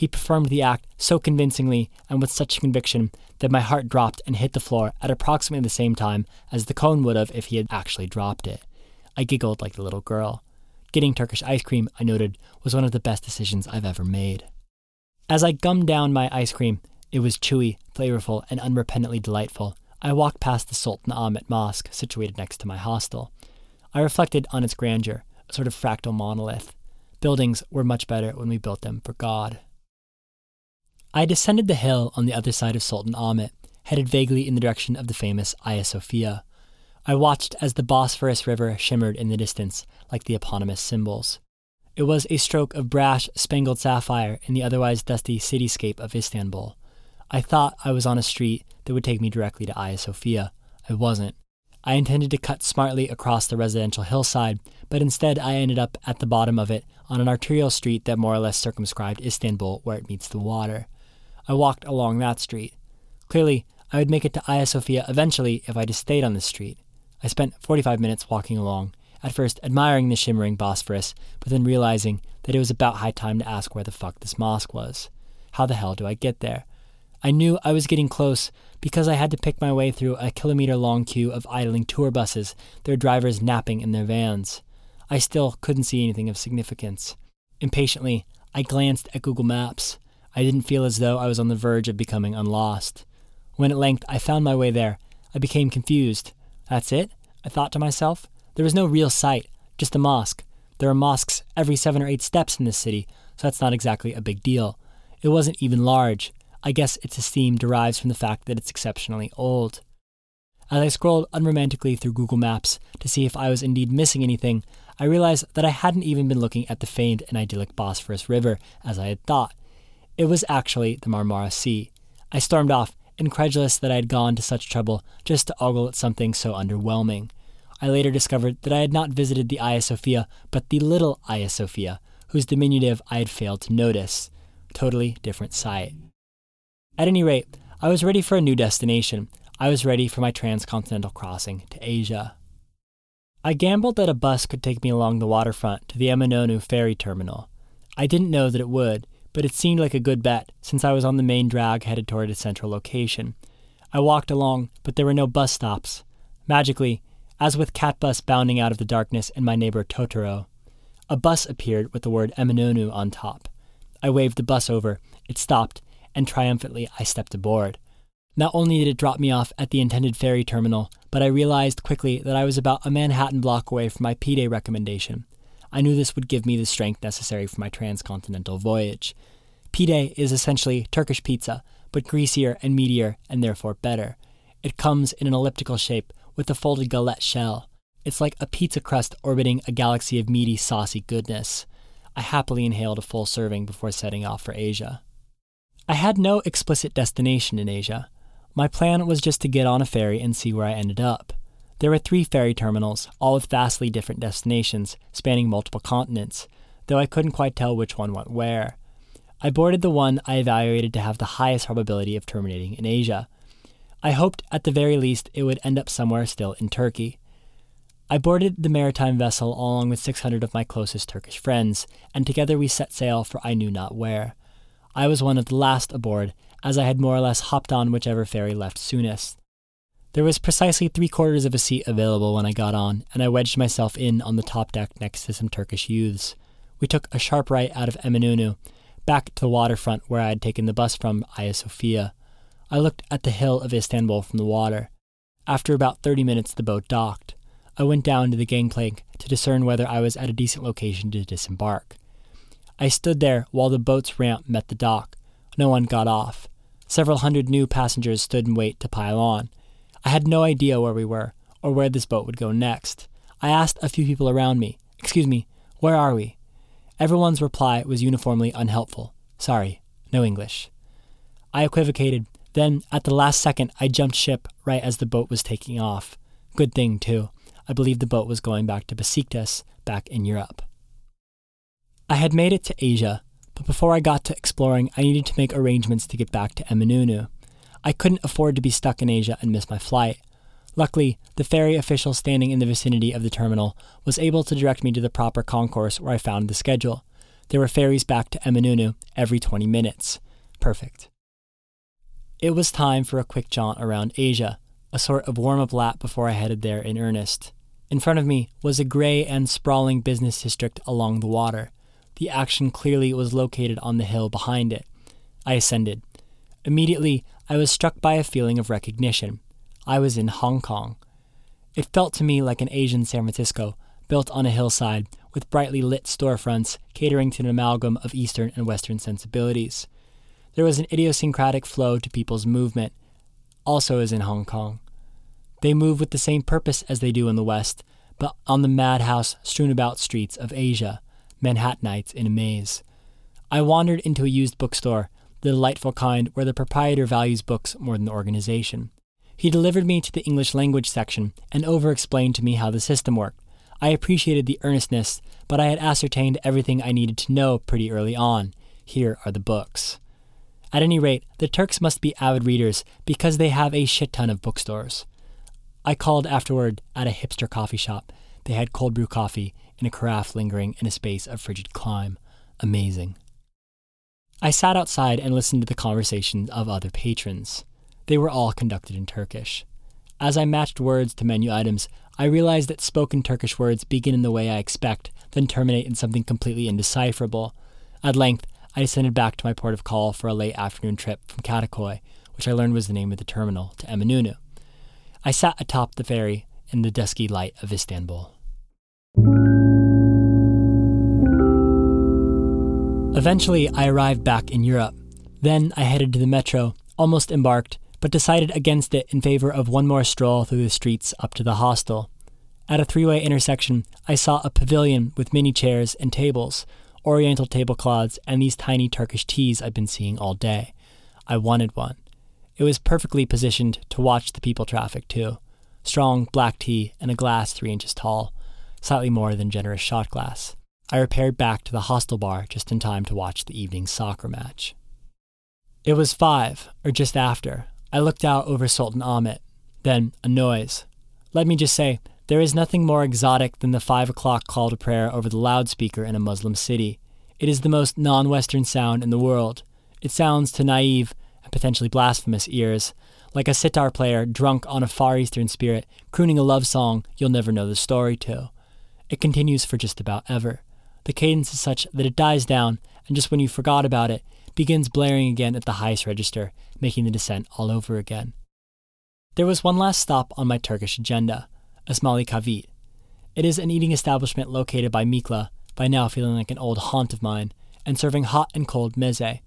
He performed the act so convincingly and with such conviction that my heart dropped and hit the floor at approximately the same time as the cone would have if he had actually dropped it. I giggled like a little girl. Getting Turkish ice cream, I noted, was one of the best decisions I've ever made. As I gummed down my ice cream, it was chewy, flavorful, and unrepentantly delightful. I walked past the Sultan Ahmet Mosque, situated next to my hostel. I reflected on its grandeur, a sort of fractal monolith. Buildings were much better when we built them for God. I descended the hill on the other side of Sultan Ahmet, headed vaguely in the direction of the famous Hagia Sophia. I watched as the Bosphorus River shimmered in the distance, like the eponymous symbols. It was a stroke of brash, spangled sapphire in the otherwise dusty cityscape of Istanbul. I thought I was on a street that would take me directly to Hagia Sophia. I wasn't. I intended to cut smartly across the residential hillside, but instead I ended up at the bottom of it on an arterial street that more or less circumscribed Istanbul where it meets the water. I walked along that street. Clearly, I would make it to Hagia Sophia eventually if I just stayed on this street. I spent 45 minutes walking along, at first admiring the shimmering Bosphorus, but then realizing that it was about high time to ask where the fuck this mosque was. How the hell do I get there? I knew I was getting close because I had to pick my way through a kilometer long queue of idling tour buses, their drivers napping in their vans. I still couldn't see anything of significance. Impatiently, I glanced at Google Maps. I didn't feel as though I was on the verge of becoming unlost. When at length I found my way there, I became confused. That's it? I thought to myself. There was no real sight, just a mosque. There are mosques every seven or eight steps in this city, so that's not exactly a big deal. It wasn't even large. I guess its esteem derives from the fact that it's exceptionally old. As I scrolled unromantically through Google Maps to see if I was indeed missing anything, I realized that I hadn't even been looking at the famed and idyllic Bosphorus River as I had thought. It was actually the Marmara Sea. I stormed off, incredulous that I had gone to such trouble just to ogle at something so underwhelming. I later discovered that I had not visited the Hagia Sophia, but the little Hagia Sophia, whose diminutive I had failed to notice. Totally different sight. At any rate, I was ready for a new destination. I was ready for my transcontinental crossing to Asia. I gambled that a bus could take me along the waterfront to the Eminönü ferry terminal. I didn't know that it would, but it seemed like a good bet since I was on the main drag headed toward a central location. I walked along, but there were no bus stops. Magically, as with Catbus bounding out of the darkness and my neighbor Totoro, a bus appeared with the word Eminönü on top. I waved the bus over, it stopped, and triumphantly I stepped aboard. Not only did it drop me off at the intended ferry terminal, but I realized quickly that I was about a Manhattan block away from my pide recommendation. I knew this would give me the strength necessary for my transcontinental voyage. Pide is essentially Turkish pizza, but greasier and meatier and therefore better. It comes in an elliptical shape with a folded galette shell. It's like a pizza crust orbiting a galaxy of meaty, saucy goodness. I happily inhaled a full serving before setting off for Asia. I had no explicit destination in Asia. My plan was just to get on a ferry and see where I ended up. There were three ferry terminals, all with vastly different destinations, spanning multiple continents, though I couldn't quite tell which one went where. I boarded the one I evaluated to have the highest probability of terminating in Asia. I hoped at the very least it would end up somewhere still in Turkey. I boarded the maritime vessel along with 600 of my closest Turkish friends, and together we set sail for I knew not where. I was one of the last aboard, as I had more or less hopped on whichever ferry left soonest. There was precisely three quarters of a seat available when I got on, and I wedged myself in on the top deck next to some Turkish youths. We took a sharp right out of Eminönü, back to the waterfront where I had taken the bus from Hagia Sophia. I looked at the hill of Istanbul from the water. After about thirty minutes, the boat docked. I went down to the gangplank to discern whether I was at a decent location to disembark. I stood there while the boat's ramp met the dock. No one got off. Several hundred new passengers stood in wait to pile on. I had no idea where we were, or where this boat would go next. I asked a few people around me, Excuse me, where are we? Everyone's reply was uniformly unhelpful. Sorry, no English. I equivocated. Then, at the last second, I jumped ship right as the boat was taking off. Good thing, too. I believed the boat was going back to Besiktas, back in Europe. I had made it to Asia, but before I got to exploring, I needed to make arrangements to get back to Eminönü. I couldn't afford to be stuck in Asia and miss my flight. Luckily, the ferry official standing in the vicinity of the terminal was able to direct me to the proper concourse where I found the schedule. There were ferries back to Eminönü every 20 minutes. Perfect. It was time for a quick jaunt around Asia, a sort of warm up lap before I headed there in earnest. In front of me was a gray and sprawling business district along the water. The action clearly was located on the hill behind it. I ascended. Immediately, I was struck by a feeling of recognition. I was in Hong Kong. It felt to me like an Asian San Francisco, built on a hillside, with brightly lit storefronts catering to an amalgam of Eastern and Western sensibilities. There was an idiosyncratic flow to people's movement, also as in Hong Kong. They move with the same purpose as they do in the West, but on the madhouse strewn about streets of Asia, Manhattanites in a maze. I wandered into a used bookstore the delightful kind where the proprietor values books more than the organization. He delivered me to the English language section and over explained to me how the system worked. I appreciated the earnestness, but I had ascertained everything I needed to know pretty early on. Here are the books. At any rate, the Turks must be avid readers because they have a shit ton of bookstores. I called afterward at a hipster coffee shop. They had cold brew coffee in a carafe lingering in a space of frigid clime. Amazing. I sat outside and listened to the conversations of other patrons. They were all conducted in Turkish. As I matched words to menu items, I realized that spoken Turkish words begin in the way I expect, then terminate in something completely indecipherable. At length, I descended back to my port of call for a late afternoon trip from Kadıköy, which I learned was the name of the terminal, to Eminönü. I sat atop the ferry in the dusky light of Istanbul. Eventually, I arrived back in Europe. Then I headed to the metro, almost embarked, but decided against it in favor of one more stroll through the streets up to the hostel. At a three way intersection, I saw a pavilion with many chairs and tables, oriental tablecloths, and these tiny Turkish teas I'd been seeing all day. I wanted one. It was perfectly positioned to watch the people traffic, too. Strong black tea and a glass three inches tall, slightly more than generous shot glass. I repaired back to the hostel bar just in time to watch the evening soccer match. It was five, or just after. I looked out over Sultan Ahmet. Then, a noise. Let me just say, there is nothing more exotic than the five o'clock call to prayer over the loudspeaker in a Muslim city. It is the most non Western sound in the world. It sounds to naive and potentially blasphemous ears like a sitar player drunk on a Far Eastern spirit crooning a love song you'll never know the story to. It continues for just about ever. The cadence is such that it dies down, and just when you forgot about it, begins blaring again at the highest register, making the descent all over again. There was one last stop on my Turkish agenda, Asmalı Cavit. It is an eating establishment located by Mikla, by now feeling like an old haunt of mine, and serving hot and cold meze.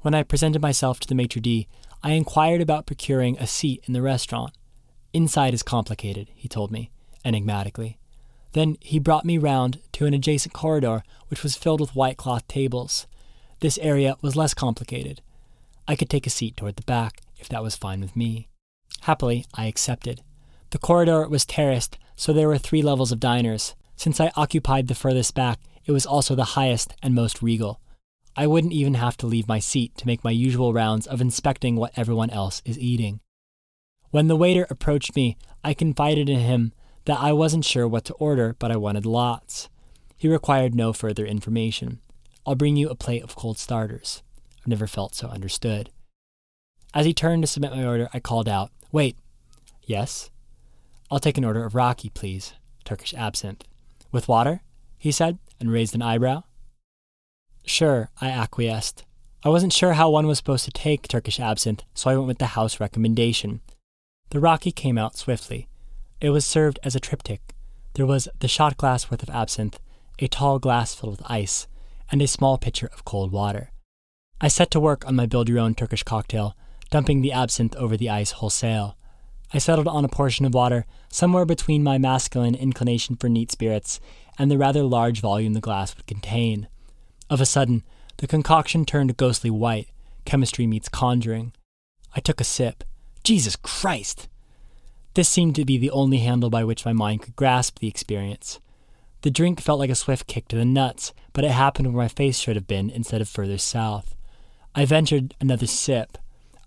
When I presented myself to the maitre d', I inquired about procuring a seat in the restaurant. Inside is complicated, he told me, enigmatically. Then he brought me round to an adjacent corridor which was filled with white cloth tables. This area was less complicated. I could take a seat toward the back, if that was fine with me. Happily, I accepted. The corridor was terraced, so there were three levels of diners. Since I occupied the furthest back, it was also the highest and most regal. I wouldn't even have to leave my seat to make my usual rounds of inspecting what everyone else is eating. When the waiter approached me, I confided in him that I wasn't sure what to order, but I wanted lots. He required no further information. I'll bring you a plate of cold starters. I've never felt so understood. As he turned to submit my order, I called out, Wait. Yes? I'll take an order of raki, please. Turkish absinthe. With water? he said, and raised an eyebrow. Sure, I acquiesced. I wasn't sure how one was supposed to take Turkish absinthe, so I went with the house recommendation. The raki came out swiftly. It was served as a triptych. There was the shot glass worth of absinthe, a tall glass filled with ice, and a small pitcher of cold water. I set to work on my build your own Turkish cocktail, dumping the absinthe over the ice wholesale. I settled on a portion of water somewhere between my masculine inclination for neat spirits and the rather large volume the glass would contain. Of a sudden, the concoction turned ghostly white. Chemistry meets conjuring. I took a sip. Jesus Christ! This seemed to be the only handle by which my mind could grasp the experience. The drink felt like a swift kick to the nuts, but it happened where my face should have been instead of further south. I ventured another sip.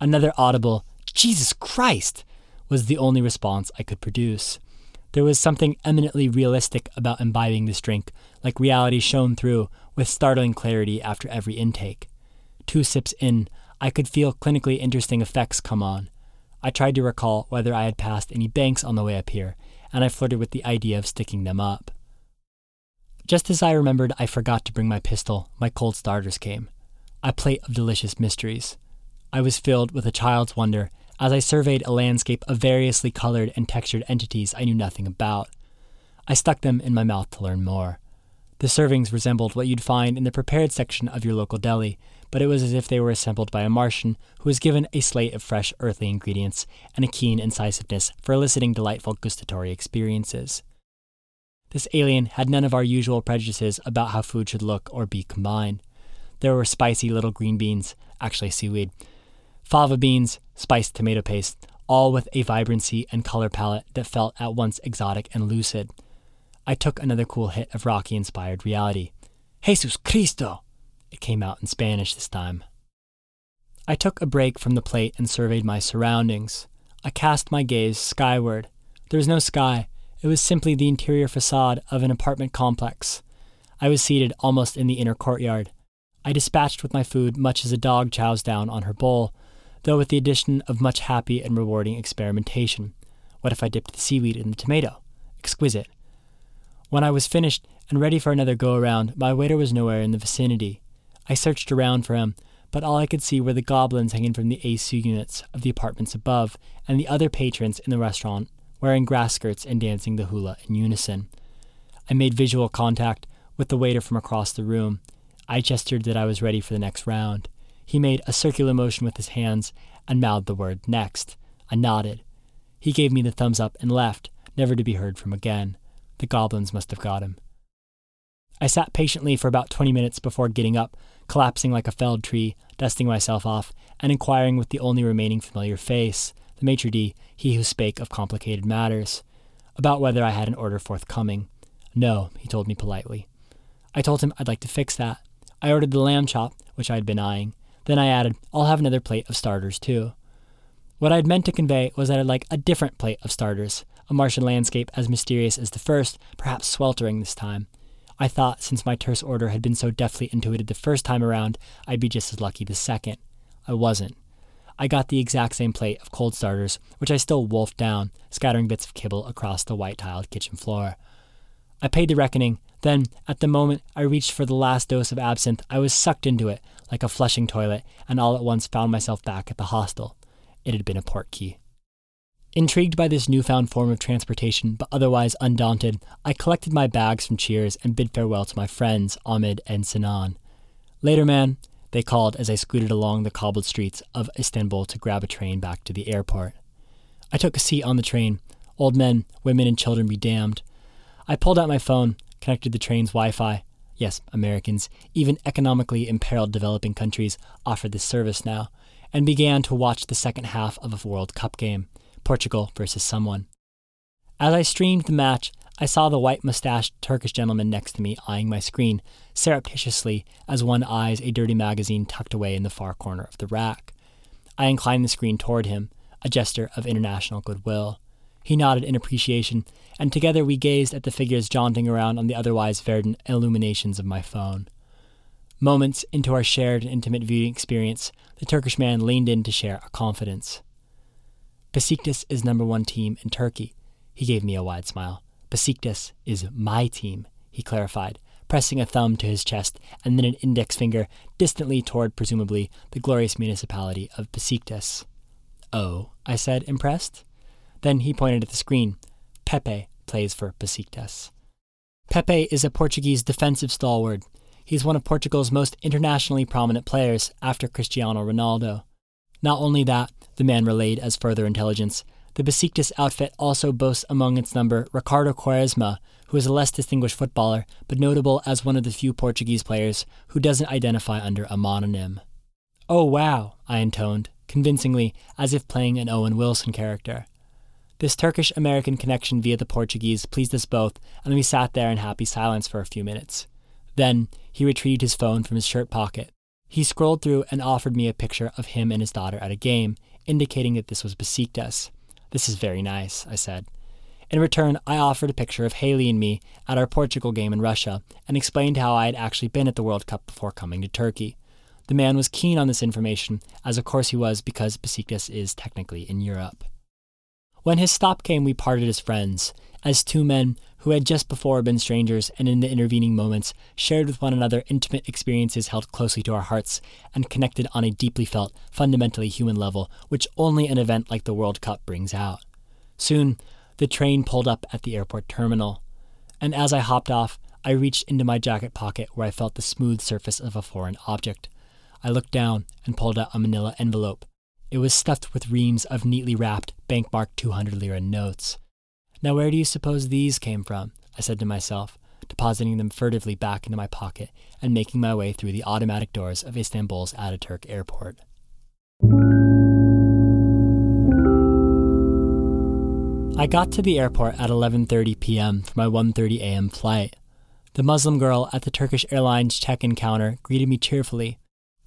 Another audible, Jesus Christ! was the only response I could produce. There was something eminently realistic about imbibing this drink, like reality shone through with startling clarity after every intake. Two sips in, I could feel clinically interesting effects come on. I tried to recall whether I had passed any banks on the way up here, and I flirted with the idea of sticking them up. Just as I remembered I forgot to bring my pistol, my cold starters came. A plate of delicious mysteries. I was filled with a child's wonder as I surveyed a landscape of variously colored and textured entities I knew nothing about. I stuck them in my mouth to learn more. The servings resembled what you'd find in the prepared section of your local deli, but it was as if they were assembled by a Martian who was given a slate of fresh earthly ingredients and a keen incisiveness for eliciting delightful gustatory experiences. This alien had none of our usual prejudices about how food should look or be combined. There were spicy little green beans, actually seaweed, fava beans, spiced tomato paste, all with a vibrancy and color palette that felt at once exotic and lucid. I took another cool hit of raki inspired reality. Jesus Cristo! It came out in Spanish this time. I took a break from the plate and surveyed my surroundings. I cast my gaze skyward. There was no sky, it was simply the interior facade of an apartment complex. I was seated almost in the inner courtyard. I dispatched with my food much as a dog chows down on her bowl, though with the addition of much happy and rewarding experimentation. What if I dipped the seaweed in the tomato? Exquisite. When I was finished and ready for another go around, my waiter was nowhere in the vicinity. I searched around for him, but all I could see were the goblins hanging from the AC units of the apartments above and the other patrons in the restaurant wearing grass skirts and dancing the hula in unison. I made visual contact with the waiter from across the room. I gestured that I was ready for the next round. He made a circular motion with his hands and mouthed the word next. I nodded. He gave me the thumbs up and left, never to be heard from again. The goblins must have got him. I sat patiently for about 20 minutes before getting up, collapsing like a felled tree, dusting myself off, and inquiring with the only remaining familiar face, the maitre d', he who spake of complicated matters, about whether I had an order forthcoming. No, he told me politely. I told him I'd like to fix that. I ordered the lamb chop, which I had been eyeing. Then I added, I'll have another plate of starters too. What I'd meant to convey was that I'd like a different plate of starters, a Martian landscape as mysterious as the first, perhaps sweltering this time. I thought since my terse order had been so deftly intuited the first time around, I'd be just as lucky the second. I wasn't. I got the exact same plate of cold starters, which I still wolfed down, scattering bits of kibble across the white tiled kitchen floor. I paid the reckoning. Then, at the moment I reached for the last dose of absinthe, I was sucked into it, like a flushing toilet, and all at once found myself back at the hostel. It had been a portkey. Intrigued by this newfound form of transportation, but otherwise undaunted, I collected my bags from Cheers and bid farewell to my friends, Ahmed and Sinan. Later, man, they called as I scooted along the cobbled streets of Istanbul to grab a train back to the airport. I took a seat on the train. Old men, women, and children be damned. I pulled out my phone, connected the train's Wi Fi, Yes, Americans, even economically imperiled developing countries, offer this service now, and began to watch the second half of a World Cup game Portugal versus someone. As I streamed the match, I saw the white mustached Turkish gentleman next to me eyeing my screen, surreptitiously as one eyes a dirty magazine tucked away in the far corner of the rack. I inclined the screen toward him, a gesture of international goodwill. He nodded in appreciation, and together we gazed at the figures jaunting around on the otherwise verdant illuminations of my phone. Moments into our shared and intimate viewing experience, the Turkish man leaned in to share a confidence. Besiktas is number one team in Turkey. He gave me a wide smile. Besiktas is my team, he clarified, pressing a thumb to his chest and then an index finger distantly toward, presumably, the glorious municipality of Besiktas. Oh, I said, impressed. Then he pointed at the screen. Pepe plays for Besiktas. Pepe is a Portuguese defensive stalwart. He's one of Portugal's most internationally prominent players after Cristiano Ronaldo. Not only that, the man relayed as further intelligence, the Besiktas outfit also boasts among its number Ricardo Quaresma, who is a less distinguished footballer, but notable as one of the few Portuguese players who doesn't identify under a mononym. Oh wow, I intoned, convincingly, as if playing an Owen Wilson character. This Turkish American connection via the Portuguese pleased us both, and we sat there in happy silence for a few minutes. Then he retrieved his phone from his shirt pocket. He scrolled through and offered me a picture of him and his daughter at a game, indicating that this was Besiktas. This is very nice, I said. In return, I offered a picture of Haley and me at our Portugal game in Russia and explained how I had actually been at the World Cup before coming to Turkey. The man was keen on this information, as of course he was because Besiktas is technically in Europe. When his stop came, we parted as friends, as two men who had just before been strangers and in the intervening moments shared with one another intimate experiences held closely to our hearts and connected on a deeply felt, fundamentally human level, which only an event like the World Cup brings out. Soon, the train pulled up at the airport terminal, and as I hopped off, I reached into my jacket pocket where I felt the smooth surface of a foreign object. I looked down and pulled out a manila envelope. It was stuffed with reams of neatly wrapped, bank marked 200 lira notes. Now, where do you suppose these came from? I said to myself, depositing them furtively back into my pocket and making my way through the automatic doors of Istanbul's Ataturk airport. I got to the airport at 11:30 p.m. for my 1:30 a.m. flight. The Muslim girl at the Turkish Airlines check-in counter greeted me cheerfully.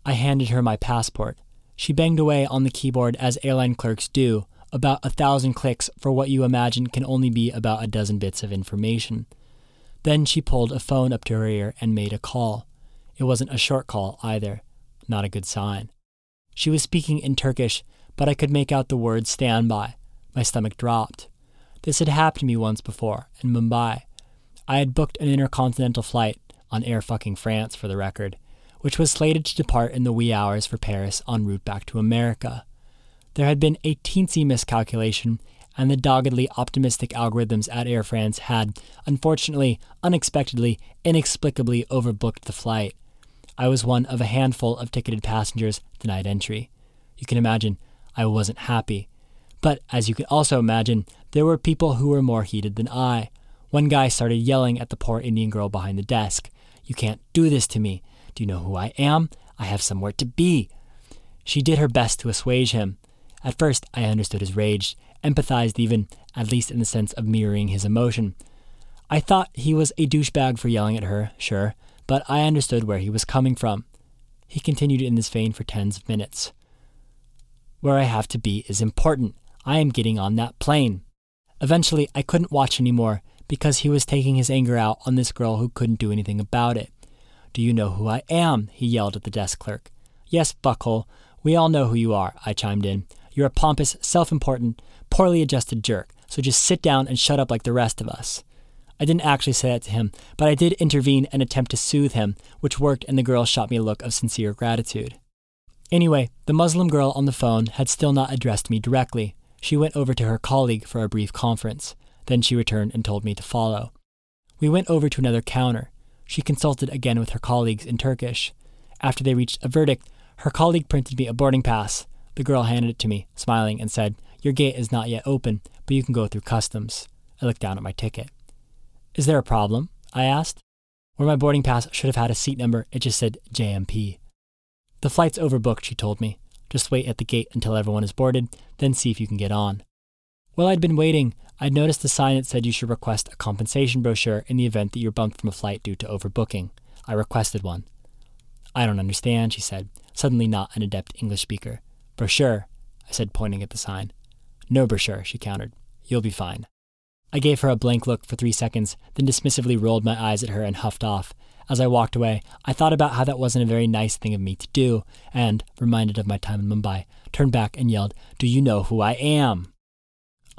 I handed her my passport. She banged away on the keyboard as airline clerks do, about a thousand clicks for what you imagine can only be about a dozen bits of information. Then she pulled a phone up to her ear and made a call. It wasn't a short call either. Not a good sign. She was speaking in Turkish, but I could make out the word standby. My stomach dropped. This had happened to me once before, in Mumbai. I had booked an intercontinental flight, on Air fucking France for the record, which was slated to depart in the wee hours for Paris en route back to America. There had been a teensy miscalculation, and the doggedly optimistic algorithms at Air France had, unfortunately, unexpectedly, inexplicably overbooked the flight. I was one of a handful of ticketed passengers denied entry. You can imagine I wasn't happy. But as you can also imagine, there were people who were more heated than I. One guy started yelling at the poor Indian girl behind the desk. You can't do this to me. Do you know who I am? I have somewhere to be. She did her best to assuage him. At first, I understood his rage, empathized even, at least in the sense of mirroring his emotion. I thought he was a douchebag for yelling at her, sure, but I understood where he was coming from. He continued in this vein for tens of minutes. Where I have to be is important. I am getting on that plane. Eventually, I couldn't watch anymore because he was taking his anger out on this girl who couldn't do anything about it. Do you know who I am? he yelled at the desk clerk. Yes, buckhole. We all know who you are, I chimed in. You're a pompous, self important, poorly adjusted jerk, so just sit down and shut up like the rest of us. I didn't actually say that to him, but I did intervene and attempt to soothe him, which worked, and the girl shot me a look of sincere gratitude. Anyway, the Muslim girl on the phone had still not addressed me directly. She went over to her colleague for a brief conference. Then she returned and told me to follow. We went over to another counter. She consulted again with her colleagues in Turkish. After they reached a verdict, her colleague printed me a boarding pass. The girl handed it to me, smiling, and said, Your gate is not yet open, but you can go through customs. I looked down at my ticket. Is there a problem? I asked. Where my boarding pass should have had a seat number, it just said JMP. The flight's overbooked, she told me. Just wait at the gate until everyone is boarded, then see if you can get on. While I'd been waiting, I'd noticed a sign that said you should request a compensation brochure in the event that you're bumped from a flight due to overbooking. I requested one. I don't understand, she said, suddenly not an adept English speaker. Brochure, I said, pointing at the sign. No brochure, she countered. You'll be fine. I gave her a blank look for three seconds, then dismissively rolled my eyes at her and huffed off. As I walked away, I thought about how that wasn't a very nice thing of me to do, and, reminded of my time in Mumbai, turned back and yelled, Do you know who I am?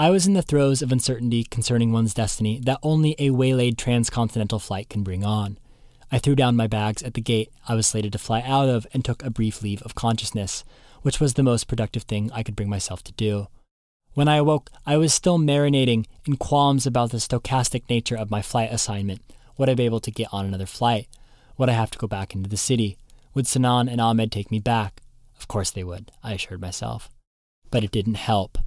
I was in the throes of uncertainty concerning one's destiny that only a waylaid transcontinental flight can bring on. I threw down my bags at the gate I was slated to fly out of and took a brief leave of consciousness, which was the most productive thing I could bring myself to do. When I awoke, I was still marinating in qualms about the stochastic nature of my flight assignment. Would I be able to get on another flight? Would I have to go back into the city? Would Sinan and Ahmed take me back? Of course they would, I assured myself. But it didn't help.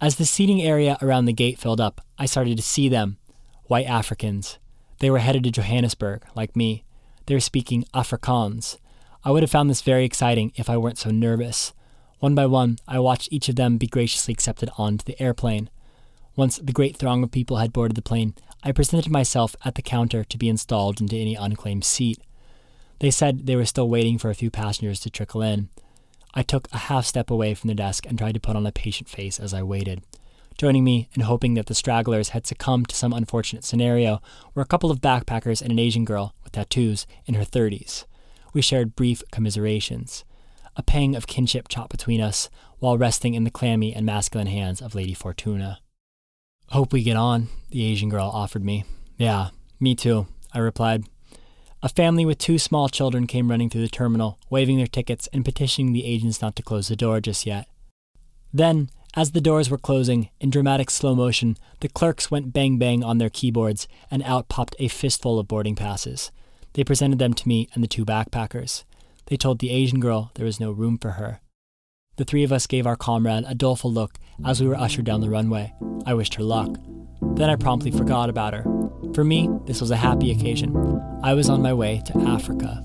As the seating area around the gate filled up, I started to see them white Africans. They were headed to Johannesburg, like me. They were speaking Afrikaans. I would have found this very exciting if I weren't so nervous. One by one, I watched each of them be graciously accepted onto the airplane. Once the great throng of people had boarded the plane, I presented myself at the counter to be installed into any unclaimed seat. They said they were still waiting for a few passengers to trickle in. I took a half step away from the desk and tried to put on a patient face as I waited. Joining me and hoping that the stragglers had succumbed to some unfortunate scenario were a couple of backpackers and an Asian girl with tattoos in her 30s. We shared brief commiserations. A pang of kinship chopped between us while resting in the clammy and masculine hands of Lady Fortuna. Hope we get on, the Asian girl offered me. Yeah, me too, I replied. A family with two small children came running through the terminal, waving their tickets and petitioning the agents not to close the door just yet. Then, as the doors were closing, in dramatic slow motion, the clerks went bang bang on their keyboards, and out popped a fistful of boarding passes. They presented them to me and the two backpackers. They told the Asian girl there was no room for her. The three of us gave our comrade a doleful look as we were ushered down the runway. I wished her luck. Then I promptly forgot about her. For me, this was a happy occasion. I was on my way to Africa.